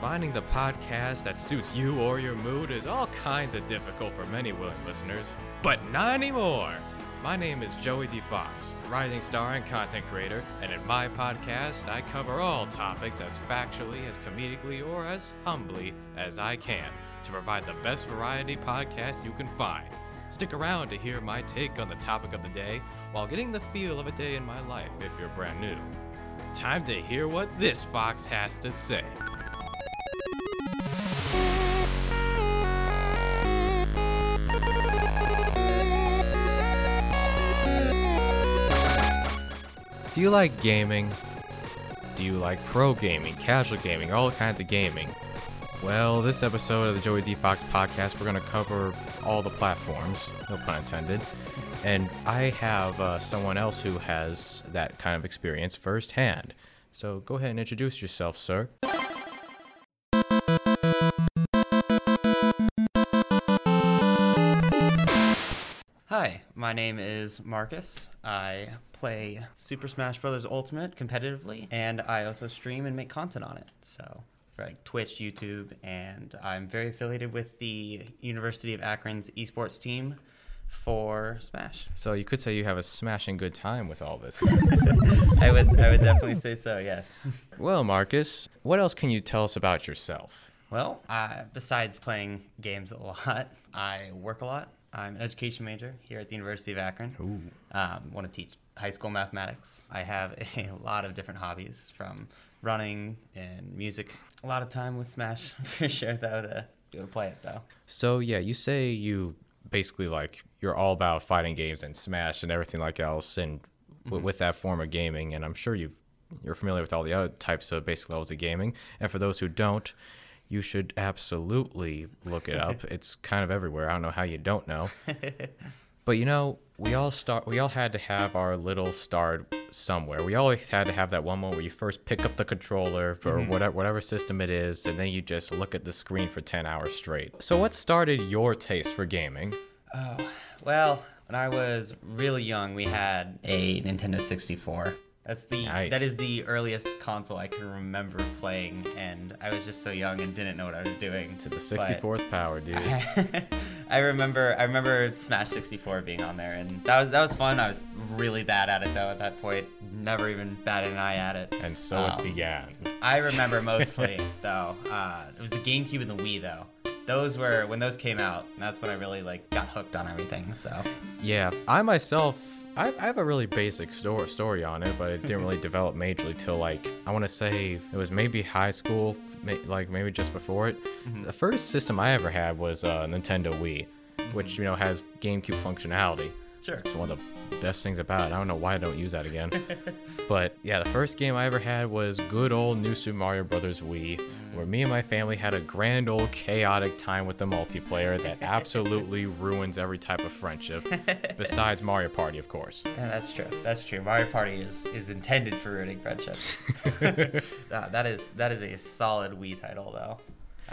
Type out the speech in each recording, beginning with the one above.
Finding the podcast that suits you or your mood is all kinds of difficult for many willing listeners, but not anymore. My name is Joey D. Fox, rising star and content creator, and in my podcast, I cover all topics as factually, as comedically, or as humbly as I can to provide the best variety podcast you can find. Stick around to hear my take on the topic of the day while getting the feel of a day in my life if you're brand new. Time to hear what this fox has to say. Do you like gaming? Do you like pro gaming, casual gaming, all kinds of gaming? Well, this episode of the Joey D. Fox podcast, we're going to cover all the platforms, no pun intended. And I have uh, someone else who has that kind of experience firsthand. So go ahead and introduce yourself, sir. My name is Marcus. I play Super Smash Bros. Ultimate competitively, and I also stream and make content on it. So, for like Twitch, YouTube, and I'm very affiliated with the University of Akron's esports team for Smash. So you could say you have a smashing good time with all this. I would, I would definitely say so. Yes. well, Marcus, what else can you tell us about yourself? Well, uh, besides playing games a lot, I work a lot. I'm an education major here at the University of Akron. Ooh. Um, want to teach high school mathematics. I have a lot of different hobbies from running and music. A lot of time with Smash for sure, though, to be able to play it, though. So, yeah, you say you basically like you're all about fighting games and Smash and everything like else, and w- with that form of gaming. And I'm sure you've you're familiar with all the other types of basic levels of gaming. And for those who don't, you should absolutely look it up. it's kind of everywhere. I don't know how you don't know. but you know, we all start we all had to have our little start somewhere. We always had to have that one moment where you first pick up the controller or mm-hmm. whatever whatever system it is and then you just look at the screen for 10 hours straight. So what started your taste for gaming? Oh, well, when I was really young, we had a Nintendo 64. That's the Nice. that is the earliest console I can remember playing, and I was just so young and didn't know what I was doing. To the But 64th power, dude. I remember I remember Smash 64 being on there, and that was that was fun. I was really bad at it though at that point. Never even batted an eye at it. And so Um, it began. I remember mostly though. Uh, it was the GameCube and the Wii though. Those were when those came out. and That's when I really like got hooked on everything. So Yeah, I myself, I, I have a really basic story story on it, but it didn't really develop majorly till like I want to say it was maybe high school, may, like maybe just before it. Mm-hmm. The first system I ever had was uh, Nintendo Wii, mm-hmm. which you know has GameCube functionality. sure. It's one of the best things about it. I don't know why I don't use that again. but yeah, the first game I ever had was good old New Super Mario Brothers Wii, mm. Where me and my family had a grand old chaotic time with the multiplayer that absolutely ruins every type of friendship, besides Mario Party, of course. Yeah, that's true. That's true. Mario Party is is intended for ruining friendships. that, that is that is a solid Wii title though.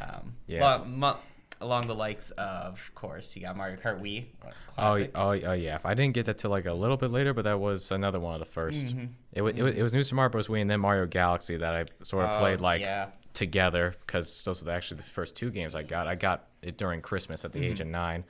Um, Yeah. lo- mo- along the likes of, of course, you got Mario Kart Wii. Oh, Classic. oh, oh, yeah. I didn't get that till like a little bit later, but that was another one of the 1st It, wa- it, was, it was New Super Mario Bros. Wii and then Mario Galaxy that I sort of Oh, played like yeah. Together because those were actually the first two games I got. I got it during Christmas at the age of nine.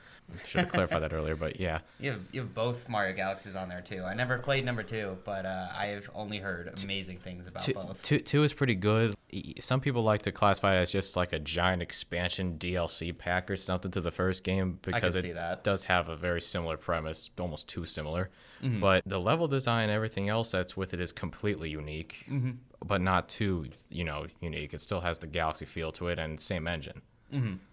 Should have clarified that earlier, but yeah. You have, you have both Mario Galaxies on there too. I never played number two, but uh, I have only heard amazing things about Two, both. two, two is pretty good. Some people like to classify it as just like a giant expansion DLC pack or something to the first game because it does have a very similar premise, almost too similar. Mm-hmm. But the level design, and everything else that's with it is completely unique, Mm-hmm. But not too, you know, unique. It still has the Galaxy feel to it and same engine.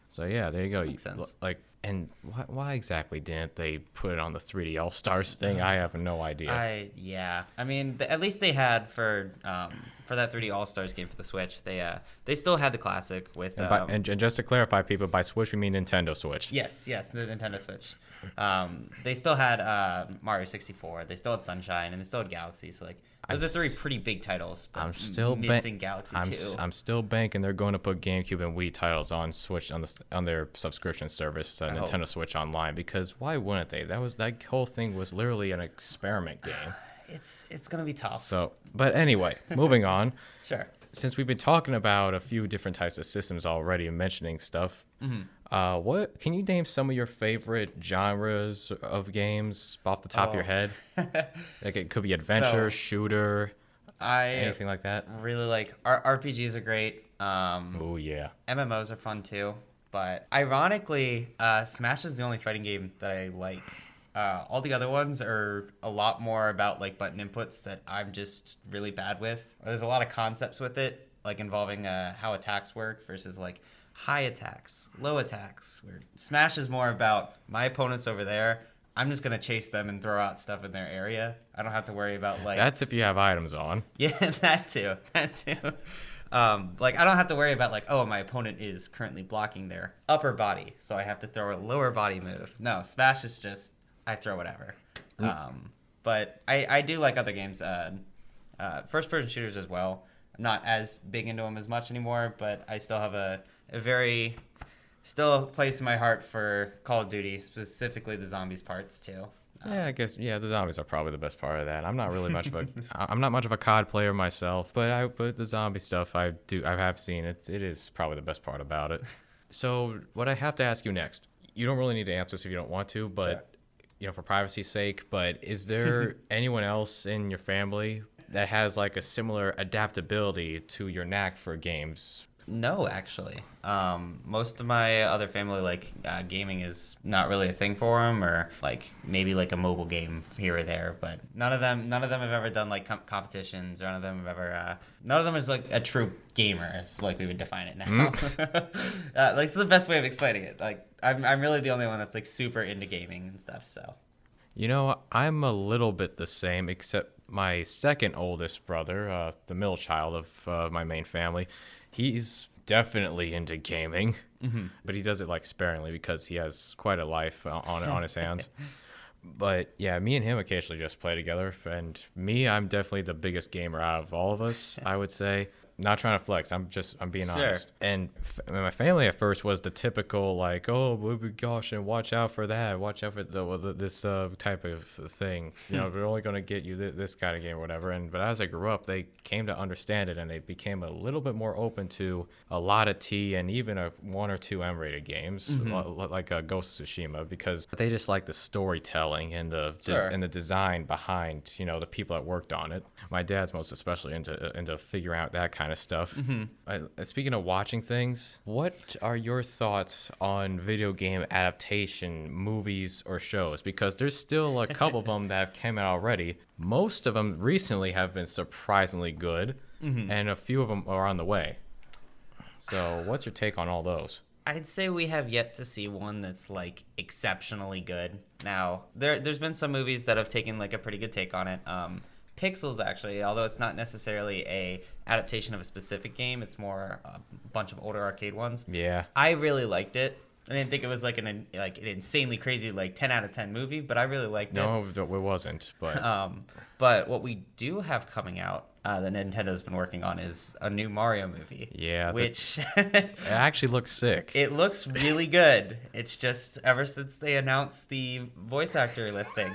So yeah, there you go. Makes sense. Like, and why, why exactly didn't they put it on the 3D All Stars thing? I have no idea. I yeah. I mean, th- at least they had for um, for that 3D All Stars game for the Switch. They uh they still had the classic with And, by, um, and, and just to clarify, people, by Switch we mean Nintendo Switch. Yes, yes, the Nintendo Switch. Um, they still had uh, Mario 64. They still had Sunshine, and they still had Galaxy. So like, those I'm are three pretty big titles. But I'm still ban- missing Galaxy I'm, too. s- I'm still banking they're going to put GameCube and Wii titles on Switch on the on their subscription service, uh, I. Nintendo Switch Online. Because why wouldn't they? That was that whole thing was literally an experiment game. It's it's gonna be tough. So, but anyway, moving on. Sure. since we've been talking about a few different types of systems already and mentioning stuff, uh, what can you name some of your favorite genres of games off the top of your Oh. head? like it could be adventure, So- shooter, I anything like that. really like R- RPGs are great. Um, Oh yeah. MMOs are fun too, but ironically, uh, Smash is the only fighting game that I like. Uh, all the other ones are a lot more about like button inputs that I'm just really bad with. There's a lot of concepts with it, like involving uh, how attacks work versus like high attacks, low attacks. Where Smash is more about my opponent's over there. I'm just gonna chase them and throw out stuff in their area. I don't have to worry about like That's if you have items on. yeah, that too. That too. Um, like I don't have to worry about like, oh, my opponent is currently blocking their upper body, so I have to throw a lower body move. No, Smash is just I throw whatever. Um, but I, I do like other games, uh, uh, first person shooters as well. I'm not as big into them as much anymore, but I still have a, a very still a place in my heart for Call of Duty, specifically the zombies parts too. Um, yeah, I guess yeah, the zombies are probably the best part of that. I'm not really much of a I'm not much of a COD player myself, but I but the zombie stuff I do I have seen it. It is probably the best part about it. So what I have to ask you next, you don't really need to answer this if you don't want to, but you know for privacy's sake. But is there anyone else in your family that has like a similar adaptability to your knack for games? No, actually. Um, most of my other family, like uh, gaming, is not really a thing for them, or like maybe like a mobile game here or there. But none of them, none of them have ever done like com- competitions, or none of them have ever. Uh, none of them is like a true gamer, is like we would define it now. uh, like it's the best way of explaining it. Like I'm, I'm really the only one that's like super into gaming and stuff. So You know, I'm a little bit the same, except my second oldest brother, uh, the middle child of uh, my main family, he's definitely into gaming, mm-hmm. but he does it like sparingly because he has quite a life on on, on his hands. But yeah, me and him occasionally just play together, and me, I'm definitely the biggest gamer out of all of us. I would say. Not trying to flex. I'm just I'm being Sure. honest. And f- my family at first was the typical like, oh oh gosh, and watch out for that. Watch out for the, the this uh, type of thing. You know, we're only gonna get you th- this kind of game or whatever. And but as I grew up, they came to understand it, and they became a little bit more open to a lot of T and even a one or two M-rated games li- like uh, Ghost of Tsushima because they just like the storytelling and the des- Sure. and the design behind you know the people that worked on it. My dad's most especially into into figuring out that kind of stuff. Mm-hmm. I, uh, speaking of watching things, what are your thoughts on video game adaptation movies or shows? Because there's still a couple of them that have come out already. Most of them recently have been surprisingly good, mm-hmm. and a few of them are on the way. So, what's your take on all those? I'd say we have yet to see one that's like exceptionally good. Now, there there's been some movies that have taken like a pretty good take on it. Um, Pixels actually, although it's not necessarily a adaptation of a specific game, it's more a bunch of older arcade ones. Yeah. I really liked it. I didn't think it was like an like an insanely crazy like 10 out of 10 movie, but I really liked it. No, it wasn't. But Um, but what we do have coming out uh, that Nintendo's been working on is a new Mario movie. Yeah, which it actually looks sick. it looks really good. It's just ever since they announced the voice actor listing,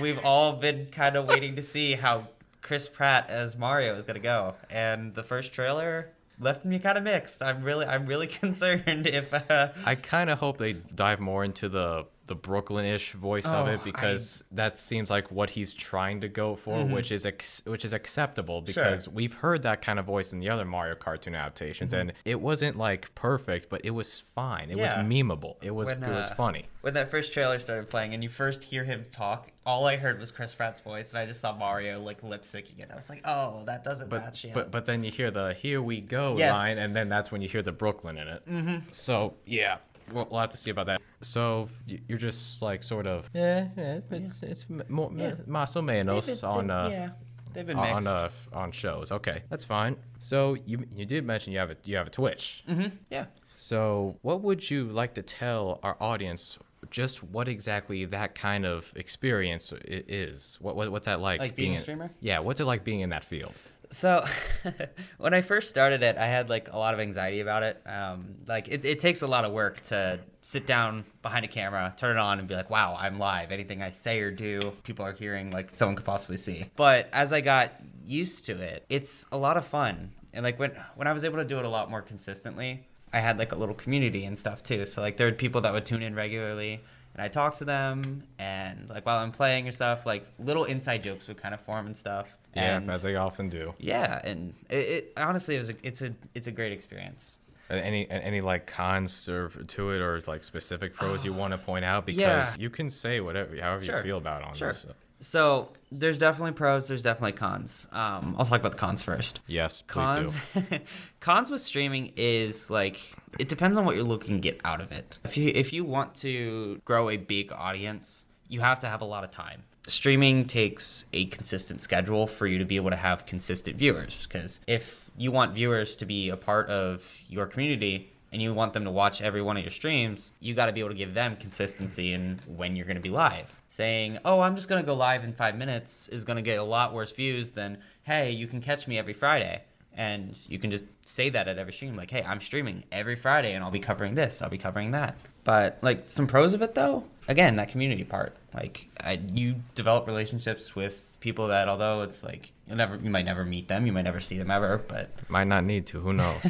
we've all been kind of waiting to see how Chris Pratt as Mario is gonna go. And the first trailer left me kind of mixed. I'm really, I'm really concerned if. Uh, I kind of hope they dive more into the the Brooklyn-ish voice of Oh, it because that seems like what he's trying to go for, which is ex- which is acceptable because we've heard that kind of voice in the other Mario cartoon adaptations, and it wasn't like perfect, but it was fine. It Yeah. was memeable. It was When, it was uh, funny. when that first trailer started playing and you first hear him talk, all I heard was Chris Pratt's voice, and I just saw Mario like lip syncing it. I was like, oh, that doesn't But, match yet. but but then you hear the "Here we go" Yes. line, and then that's when you hear the Brooklyn in it. Mm-hmm. So yeah, we'll, we'll have to see about that. So you're just like sort of yeah, yeah it's it's more Yeah. más o menos on uh yeah, they've been on uh, on shows. Okay, that's fine. So you you did mention you have a you have a Twitch. mm-hmm. Yeah. So what would you like to tell our audience? Just what exactly that kind of experience is? What, what what's that like? Like being a in- streamer? Yeah, what's it like being in that field? So, when I first started it, I had like a lot of anxiety about it. Um, like it, it takes a lot of work to sit down behind a camera, turn it on, and be like, "Wow, I'm live. Anything I say or do, people are hearing. Like someone could possibly see." But as I got used to it, it's a lot of fun. and like when when I was able to do it a lot more consistently, I had like a little community and stuff too. So like there were people that would tune in regularly, and I talked to them, and like while I'm playing and stuff, like little inside jokes would kind of form and stuff. Yeah, and, as they often do. yeah, and it, it honestly it was a, it's a it's a great experience. Any any like cons or to it or like specific pros you want to point out because Yeah. you can say whatever however Sure. you feel about it on Sure. this. So there's definitely pros. There's definitely cons. Um, I'll talk about the cons first. Yes, please Cons, do. cons with streaming is like it depends on what you're looking to get out of it. If you if you want to grow a big audience, you have to have a lot of time. Streaming takes a consistent schedule for you to be able to have consistent viewers. Because if you want viewers to be a part of your community and you want them to watch every one of your streams, you got to be able to give them consistency in when you're going to be live. Saying, "Oh, I'm just going to go live in 5 minutes" is going to get a lot worse views than, "Hey, you can catch me every Friday." And you can just say that at every stream like, "Hey, I'm streaming every Friday and I'll be covering this, I'll be covering that." But like some pros of it though, again, that community part. Like I, you develop relationships with people that although it's like you'll never you might never meet them, you might never see them ever, but Might not need to. Who knows?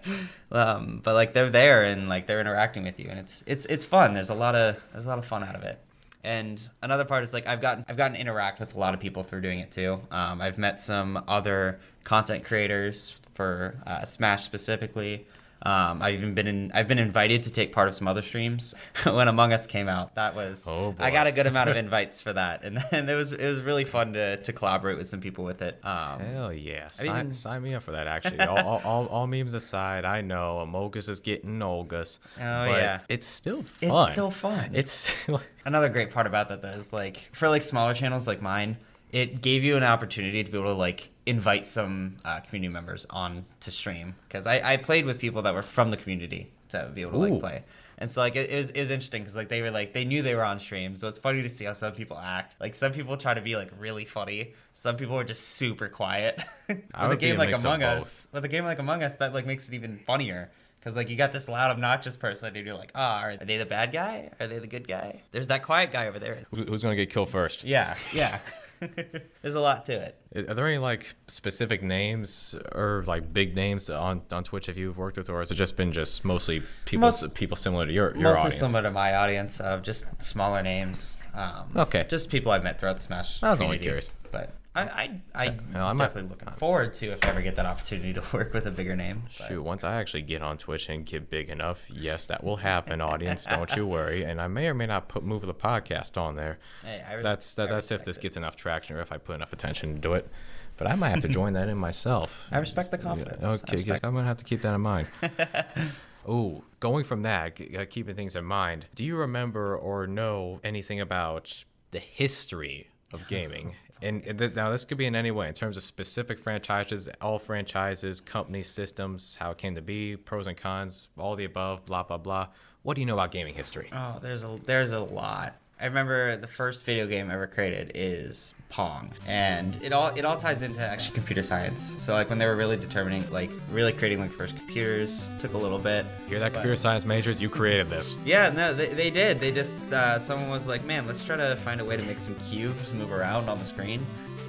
um, but like they're there and like they're interacting with you and it's it's it's fun there's a lot of there's a lot of fun out of it and another part is like i've gotten i've gotten to interact with a lot of people through doing it too um, i've met some other content creators for uh, smash specifically um, I've even been in. I've been invited to take part of some other streams. when Among Us came out, that was. Oh, I got a good amount of invites for that, and then it was it was really fun to, to collaborate with some people with it. Um, Hell yeah! Sign, sign me up for that. Actually, all, all, all, all memes aside, I know Amogus is getting Olgus. Oh, but yeah. it's still fun. It's still fun. It's Another great part about that though is like for like smaller channels like mine, it gave you an opportunity to be able to like invite some uh, community members on to stream because I, I played with people that were from the community to be able to Ooh. like play. And so like it, it was it was interesting because like they were like they knew they were on stream, so it's funny to see how some people act. Like some people try to be like really funny, some people are just super quiet. with a game like Among. Us, with a game like Among Us, that like makes it even funnier. Cause like you got this loud, obnoxious person, and you're like, ah, are they the bad guy? Are they the good guy? There's that quiet guy over there. who's gonna get killed first? Yeah, yeah. There's a lot to it. Are there any like specific names or like big names on on Twitch if you've worked with, or has it just been just mostly people Most- people similar to your your Mostly audience? similar to my audience of just smaller names. Um, Okay. Just people I've met throughout the Smash. I was only curious. But I, I, I Well, I might- definitely looking forward to if I ever get that opportunity to work with a bigger name. but- Shoot, once I actually get on Twitch and get big enough, yes, that will happen, audience. Don't you worry. And I may or may not put move the podcast on there. Hey, I res- That's that, I that's if this it. gets enough traction or if I put enough attention into it. But I might have to join that in myself. I respect the confidence. Okay, yes, I'm gonna have to keep that in mind. oh, going from that, uh, keeping things in mind. Do you remember or know anything about the history of gaming? And th- now this could be in any way, in terms of specific franchises, all franchises, company systems, how it came to be, pros and cons, all the above, blah blah blah. What do you know about gaming history? Oh, there's a there's a lot. I remember the first video game ever created is Pong, and it all it all ties into actually computer science. So like when they were really determining, like really creating like first computers, took a little bit. You hear that, but- computer science majors? You created this. Yeah, no, they, they did. They just uh, someone was like, man, let's try to find a way to make some cubes move around on the screen,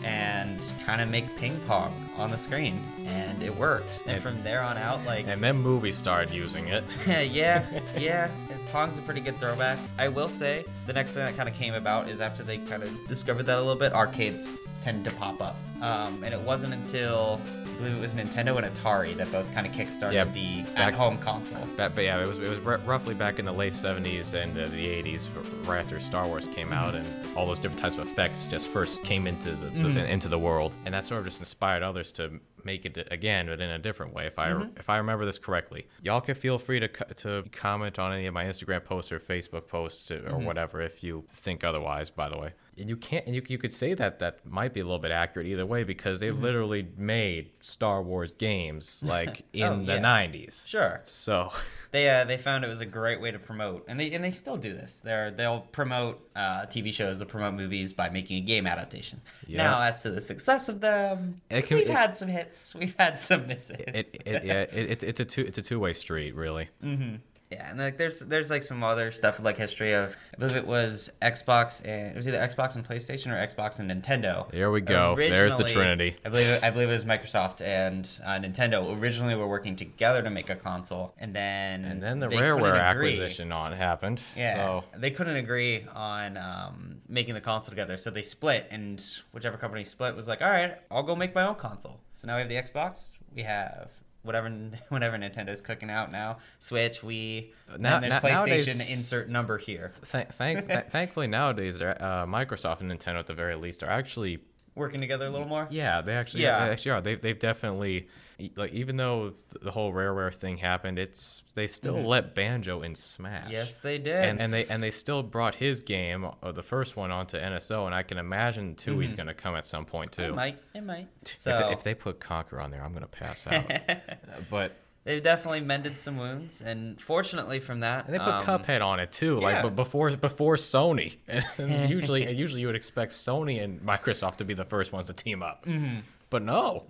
and kind of make ping pong on the screen, and it worked. And And- from there on out, like And then movies started using it. yeah, yeah. Pong's a pretty good throwback. I will say the next thing that kind of came about is after they kind of discovered that a little bit, arcades tended to pop up. Um, and it wasn't until believe it was Nintendo and Atari that both kind of kickstarted Yeah, the back- at-home console. But, but yeah, it was it was r- roughly back in the late 70s and uh, the 80s, right after Star Wars came out, mm-hmm. and all those different types of effects just first came into the, the mm-hmm. into the world, and that sort of just inspired others to make it again, but in a different way. If I mm-hmm. if I remember this correctly, y'all can feel free to to comment on any of my Instagram posts or Facebook posts or whatever if you think otherwise. By the way, and you can't and you you could say that that might be a little bit accurate either way because they literally made Star Wars games like in Oh, the yeah. 90s. Sure. So. They uh, they found it was a great way to promote, and they and they still do this. They're they'll promote uh, TV shows, they'll promote movies by making a game adaptation. Yeah. Now, as to the success of them, can- we've it- had some hits, we've had some misses. it, it yeah it, it's it's a two it's a two way street really Yeah, and like there's there's like some other stuff like history of I believe it was Xbox and it was either Xbox and PlayStation or Xbox and Nintendo. There we go. There's the Trinity. I believe I believe it was Microsoft and uh, Nintendo originally were working together to make a console, and then And then the Rareware acquisition on happened. Yeah, So they couldn't agree on um, making the console together, so they split, and whichever company split was like, "All right, I'll go make my own console." So now we have the Xbox, we have whatever whatever Nintendo's cooking out now, Switch, Wii, Now- and there's now- PlayStation. nowadays- insert number here, th- thank, th- thankfully nowadays, uh, Microsoft and Nintendo at the very least are actually working together a little more. Yeah, they actually, Yeah. they actually are. They've, they've definitely, like, even though the whole Rareware thing happened, it's they still let Banjo in Smash. Mm-hmm. Yes, they did. And, and they and they still brought his game, uh, the first one, onto NSO, and I can imagine 2 he's gonna come at some point too. Mm-hmm. it might, it might. If, So they, if they put Conker on there, I'm gonna pass out. Uh, but they've definitely mended some wounds, and fortunately from that, and they put um, Cuphead on it too, like yeah. but before before Sony. And usually usually you would expect Sony and Microsoft to be the first ones to team up, Mm-hmm. but no.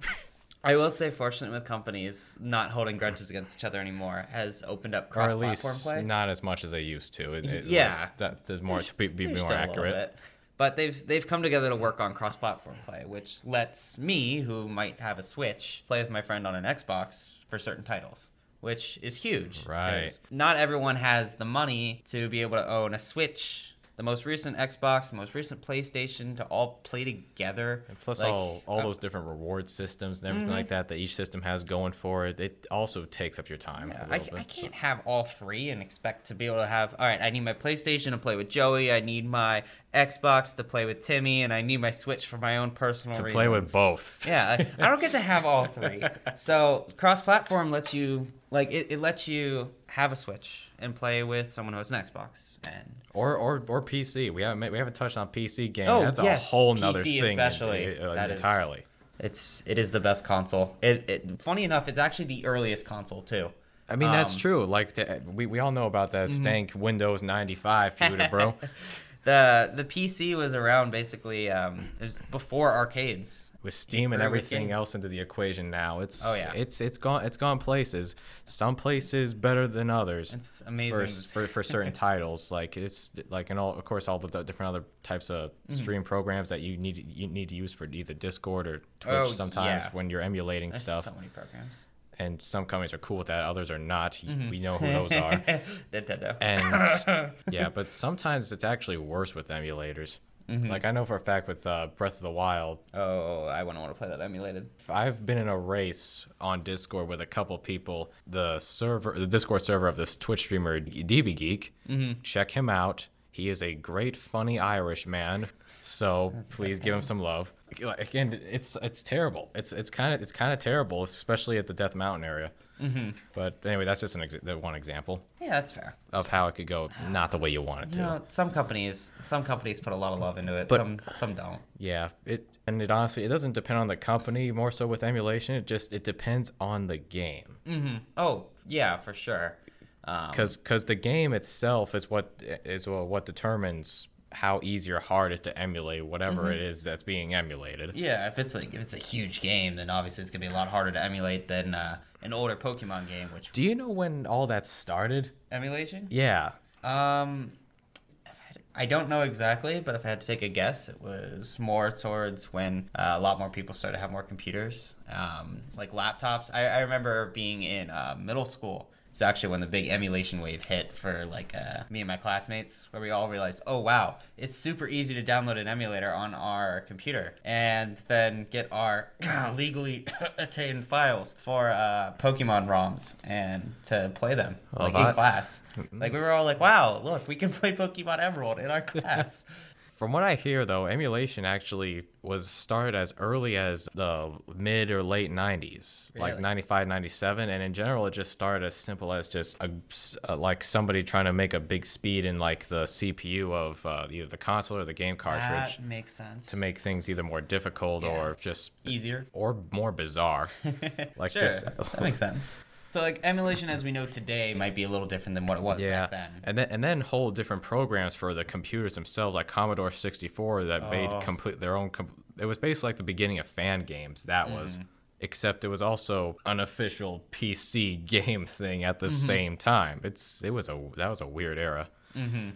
I will say, fortunate with companies not holding grudges against each other anymore has opened up cross-platform play. not as much as they used to. It, it- Yeah. like, that there's more to be, be more accurate. But they've they've come together to work on cross-platform play, which lets me, who might have a Switch, play with my friend on an Xbox for certain titles, which is huge. Right. Not everyone has the money to be able to own a Switch, the most recent Xbox, the most recent PlayStation, to all play together. And plus Like, all all uh, those different reward systems and everything Mm-hmm. like that that each system has going for it. It also takes up your time. Yeah, I, little I bit, so- can't have all three and expect to be able to have. All right, I need my PlayStation to play with Joey. I need my Xbox to play with Timmy, and I need my Switch for my own personal to reasons. play with both. Yeah, I, I don't get to have all three. So cross-platform lets you like it, it lets you have a Switch and play with someone who has an Xbox. And Or, or or PC. We haven't we haven't touched on PC game. Oh, That's yes, a whole nother PC thing. especially. uh, That is- entirely. it's it is the best console. It, it funny enough, it's actually the earliest console too. I mean, that's Um, mm-hmm. true. Like to, we we all know about that stank Windows 95 computer, bro. The the PC was around basically um, it was before arcades. With Steam and everything games. else into the equation now, it's Oh, yeah. it's it's gone it's gone places. Some places better than others. It's amazing. for, for, for certain titles like it's like and all of course all the different other types of Mm-hmm. stream programs that you need you need to use for either discord or twitch Oh, sometimes yeah. when you're emulating There's stuff so many programs. And some companies are cool with that others are not Mm-hmm. we know who those are Nintendo. and yeah but sometimes it's actually worse with emulators Mm-hmm. like i know for a fact with uh, breath of the wild oh, I wouldn't want to play that emulated. I've been in a race on Discord with a couple people. The server, the Discord server of this Twitch streamer DB Geek. Mm-hmm. Check him out. He is a great, funny Irish man. So please give him some love. Again, it's it's terrible. It's it's kind of it's kind of terrible, especially at the Death Mountain area. Mm-hmm. But anyway, that's just an ex- that one example Yeah, that's fair. of how it could go not the way you want it to. Some companies some companies put a lot of love into it. But- some some don't. Yeah, it and it honestly it doesn't depend on the company more so with emulation. It just it depends on the game. Mm-hmm. Oh yeah, for sure. Um, because the game itself is what is what determines how easy or hard it is to emulate whatever it is that's being emulated. yeah, if it's like if it's a huge game, then obviously it's gonna be a lot harder to emulate than uh, an older Pokemon game, which Do you know when all that started? emulation. Yeah, Um, I I don't know exactly, but if I had to take a guess, it was more towards when uh, a lot more people started to have more computers, um, like laptops. I, I remember being in uh, middle school. It's actually when the big emulation wave hit for like uh, me and my classmates, where we all realized, oh wow, it's super easy to download an emulator on our computer and then get our legally attained files for uh, Pokemon ROMs and to play them Oh, like in class. Like we were all like, "Wow, look, we can play Pokemon Emerald in our class." From what I hear, though, emulation actually was started as early as the mid or late 90s, like 95, 97. And in general, it just started as simple as just a, a- like somebody trying to make a big speed in like the CPU of uh, either the console or the game cartridge that makes sense. to make things either more difficult Yeah. or just easier. or more bizarre. like Sure, just that makes sense. So like emulation as we know today might be a little different than what it was yeah, back then. and then and then whole different programs for the computers themselves, like Commodore 64, that Oh. made complete their own. Com- it was basically like the beginning of fan games. That Mm-hmm. was except it was also an official PC game thing at the same time. It's it was a that was a weird era.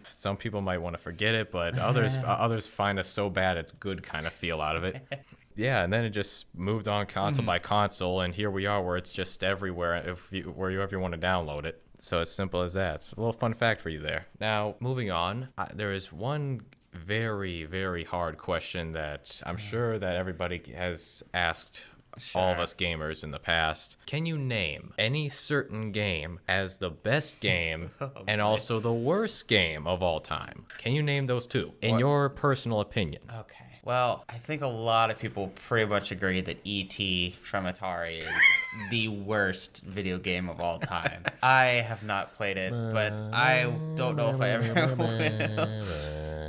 Some people might want to forget it, but others others find us so bad it's good kind of feel out of it. Yeah, and then it just moved on console hmm. by console, and here we are, where it's just everywhere if you wherever you want to download it. So as simple as that. It's a little fun fact for you there. Now, moving on, there is one very very hard question that I'm hmm. sure that everybody has asked all of us gamers in the past. Can you name any certain game as the best game oh, and also the worst game of all time? Can you name those two in What- your personal opinion? Okay. Well, I think a lot of people pretty much agree that E.T. from Atari is the worst video game of all time. I have not played it, but I don't know if I ever will.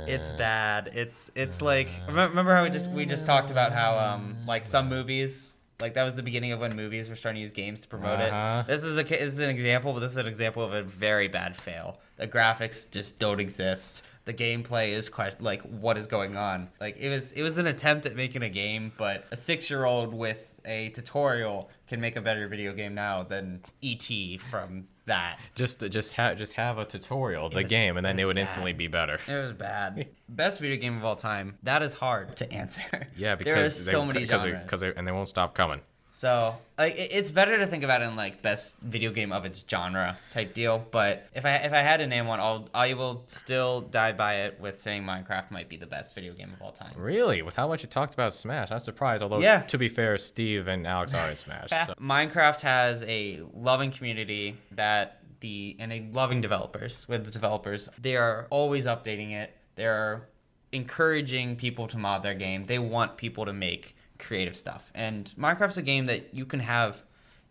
It's bad. It's it's like remember how we just we just talked about how um like some movies like that was the beginning of when movies were starting to use games to promote Uh-huh. it. This is a this is an example, but this is an example of a very bad fail. The graphics just don't exist. The gameplay is quite like what is going on. Like it was it was an attempt at making a game, but a six year old with a tutorial can make a better video game now than ET from that. Just just have just have a tutorial the was- game, and then it it would bad. instantly be better. It was bad. Best video game of all time. That is hard to answer. Yeah, because there is so many genres. they, they, and they won't stop coming. So like it's better to think about it in like best video game of its genre type deal. But if I if I had to name one, I'll I will still die by it with saying Minecraft might be the best video game of all time. Really, with how much you talked about Smash, I'm surprised. Although, Yeah. to be fair, Steve and Alex are in Smash. So. Minecraft has a loving community that the and a loving developers with the developers. They are always updating it. They're encouraging people to mod their game. They want people to make creative stuff. And Minecraft's a game that you can have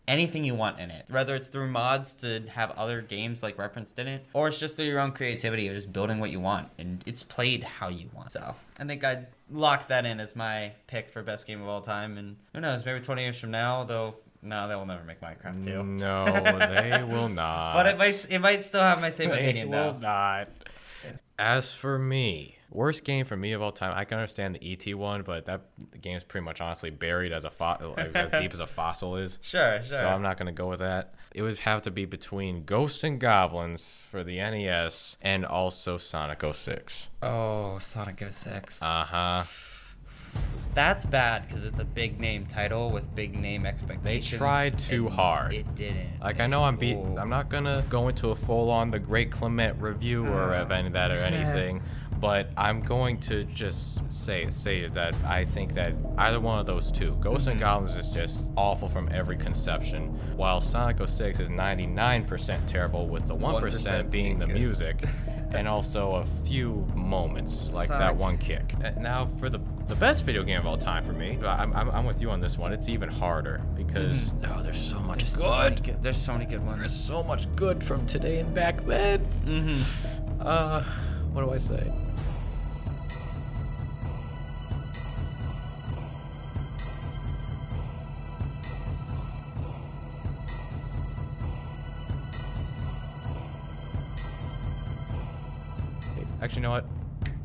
anything you want in it. Whether it's through mods to have other games like referenced in it, or it's just through your own creativity of just building what you want and it's played how you want. So I think I'd lock that in as my pick for best game of all time. And who knows, maybe 20 years from now, though. No, they will never make Minecraft 2. Mm, no, they will not. But it might it might still have my same They opinion will though. not. As for me, worst game for me of all time. I can understand the ET one, but that the game's pretty much honestly buried as a fo- like, as deep as a fossil is. Sure, sure. So I'm not gonna go with that. It would have to be between Ghosts and Goblins for the NES and also Sonic 06. oh, Sonic 06. Uh huh. That's bad because it's a big name title with big name expectations. They tried too and hard. It didn't. Like I know I'm beat. I'm not gonna go into a full-on the Great Clement review or of any of that or anything, but I'm going to just say say that I think that either one of those two, Ghosts and Goblins, is just awful from every conception, while Sonic 06 is 99% terrible, with the 1% 1% being the good. music. And also a few moments like that one kick. Uh, Now for the the best video game of all time for me, I'm, I'm, I'm with you on this one. It's even harder because oh, there's so much There's good. so good. There's so many good ones. There's so much good from today and back then. Mm-hmm. Uh, what do I say? Actually, you know what?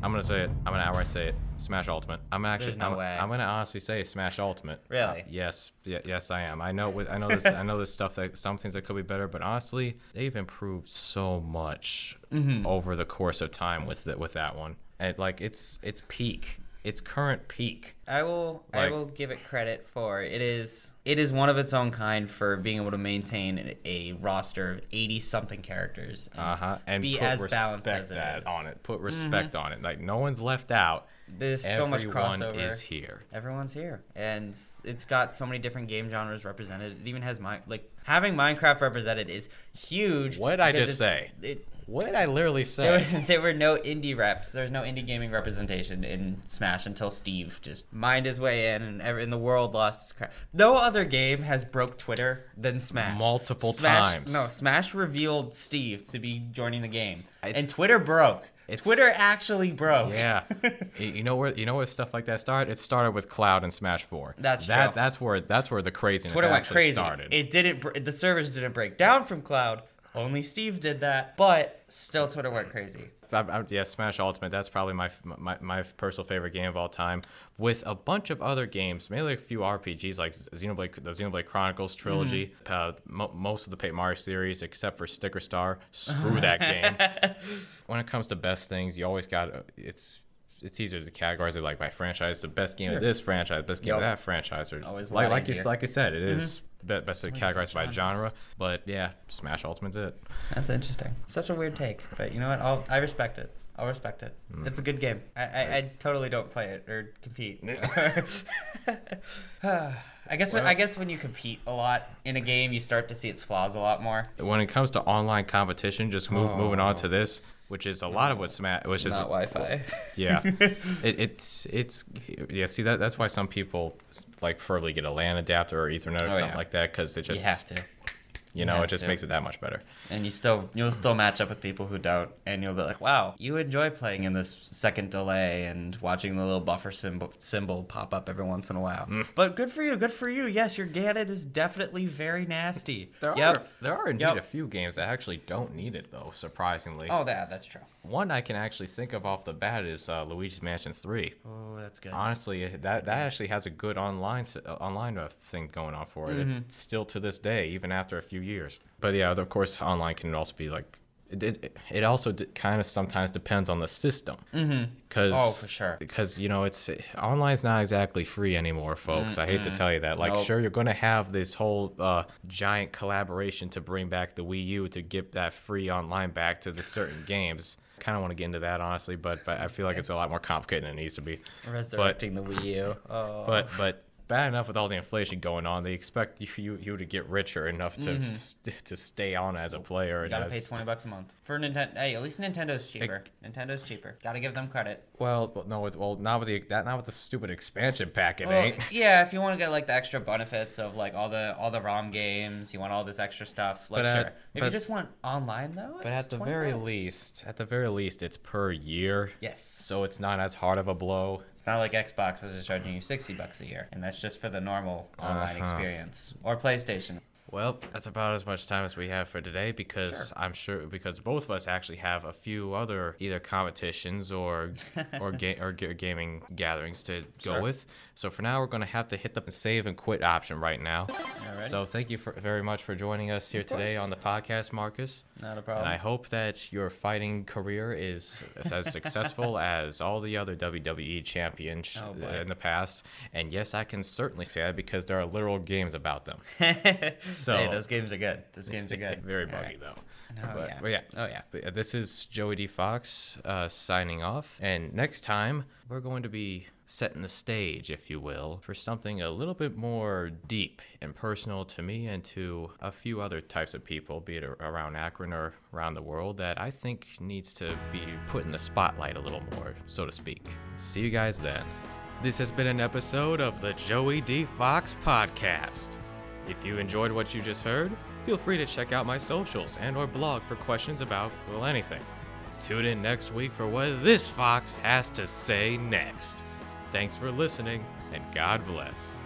I'm gonna say it. I'm gonna outright say it. Smash Ultimate. I'm actually. There's no I'm, way. I'm gonna honestly say Smash Ultimate. Really? Uh, yes. Yeah, yes, I am. I know. With, I know this. I know there's stuff that some things that could be better, but honestly, they've improved so much Mm-hmm. over the course of time with it, with that one. And like it's it's peak. It's current peak. I will I will give it credit for it is it is one of its own kind for being able to maintain a roster of 80 something characters and Uh huh. And be put as balanced as it that is. Mm-hmm. on it. Put respect on it. Like no one's left out. There's so much Everyone crossover. is here. Everyone's here, and it's got so many different game genres represented. It even has my like having Minecraft represented is huge. What did I just say? It, What did I literally there, say? were, there were no indie reps. There was no indie gaming representation in Smash until Steve just mined his way in, and every, and the world lost its crap. No other game has broke Twitter than Smash. Multiple Smash, times. No, Smash revealed Steve to be joining the game, and Twitter broke. It's- Twitter actually broke. Yeah, you know where you know where stuff like that started. It started with Cloud and Smash Four. That's that. true. That's where that's where the craziness Twitter went crazy. started. It didn't. br- The servers didn't break down from cloud. Only Steve did that, but still Twitter went crazy. I, I, yeah, Smash Ultimate. That's probably my, my my personal favorite game of all time. With a bunch of other games, mainly a few RPGs like Xenoblade, the Xenoblade Chronicles trilogy. Mm. Uh, mo- most of the Paper Mario series, except for Sticker Star. Screw that game. When it comes to best things, you always got it's it's easier to categorize it like by franchise. The best game sure. of this franchise, best game yep. of that franchise, or always like like, you, like I said, it mm-hmm. is best to categorize by genre. But yeah, Smash Ultimate's it. That's interesting. Such a weird take, but you know what? I'll, I respect it. I'll respect it. Mm. It's a good game. I, I, I, totally don't play it or compete. I guess when, I guess when you compete a lot in a game, you start to see its flaws a lot more. When it comes to online competition, just move, oh. moving on to oh. this, which is a mm. lot of what Smash, which is not Wi-Fi. Yeah, it, it's it's yeah. See that that's why some people like preferably get a LAN adapter or Ethernet or oh, something yeah. like that because it just you have to. You know, it just makes it that much better. And you still you'll still match up with people who don't, and you'll be like, "Wow, you enjoy playing in this second delay and watching the little buffer symbol symbol pop up every once in a while." Mm. But good for you, good for you. Yes, your Ganon is definitely very nasty. There yep. are there are indeed yep. a few games that actually don't need it though. Surprisingly. Oh, that that's true. One I can actually think of off the bat is uh, Luigi's Mansion Three. Oh, that's good. Honestly, that that actually has a good online uh, online uh, thing going on for it. Mm-hmm. still to this day, even after a few years. But yeah, of course, online can also be like it, it, it also d- kind of sometimes depends on the system because mm-hmm. oh for sure because you know it's online's not exactly free anymore folks mm-hmm. i hate to tell you that like nope. sure you're going to have this whole uh, giant collaboration to bring back the wii u to get that free online back to the certain games kind of want to get into that honestly but but i feel like it's a lot more complicated than it needs to be resurrecting but, the wii u oh. but but bad enough with all the inflation going on. They expect you you to get richer enough to mm-hmm. st- to stay on as a player. You gotta pay twenty bucks a month for Nintendo. Hey, at least Nintendo's cheaper. It, Nintendo's cheaper. Gotta give them credit. Well, no, it's, well, not with the that not with the stupid expansion pack. It well, ain't. Yeah, if you want to get like the extra benefits of like all the all the ROM games, you want all this extra stuff. Like, but sure. if you just want online though, but at the very bucks. least, at the very least, it's per year. Yes. So it's not as hard of a blow. It's not like Xbox was charging you sixty bucks a year, and that's just for the normal online uh-huh. experience, or PlayStation. Well, that's about as much time as we have for today because sure. I'm sure because both of us actually have a few other either competitions or or, ga- or g- gaming gatherings to sure. go with. So for now, we're going to have to hit the save and quit option right now. So thank you for, very much for joining us here today on the podcast, Marcus. Not a problem. And I hope that your fighting career is as successful as all the other WWE champions oh, in the past. And yes, I can certainly say that because there are literal games about them. So hey, those games are good. Those games are good. Very buggy right. though. Oh, but, yeah. But yeah. Oh yeah. But this is Joey D Fox uh, signing off, and next time we're going to be setting the stage, if you will, for something a little bit more deep and personal to me and to a few other types of people, be it around Akron or around the world, that I think needs to be put in the spotlight a little more, so to speak. See you guys then. This has been an episode of the Joey D Fox Podcast. If you enjoyed what you just heard, feel free to check out my socials and or blog for questions about, well, anything. Tune in next week for what this fox has to say next. Thanks for listening, and God bless.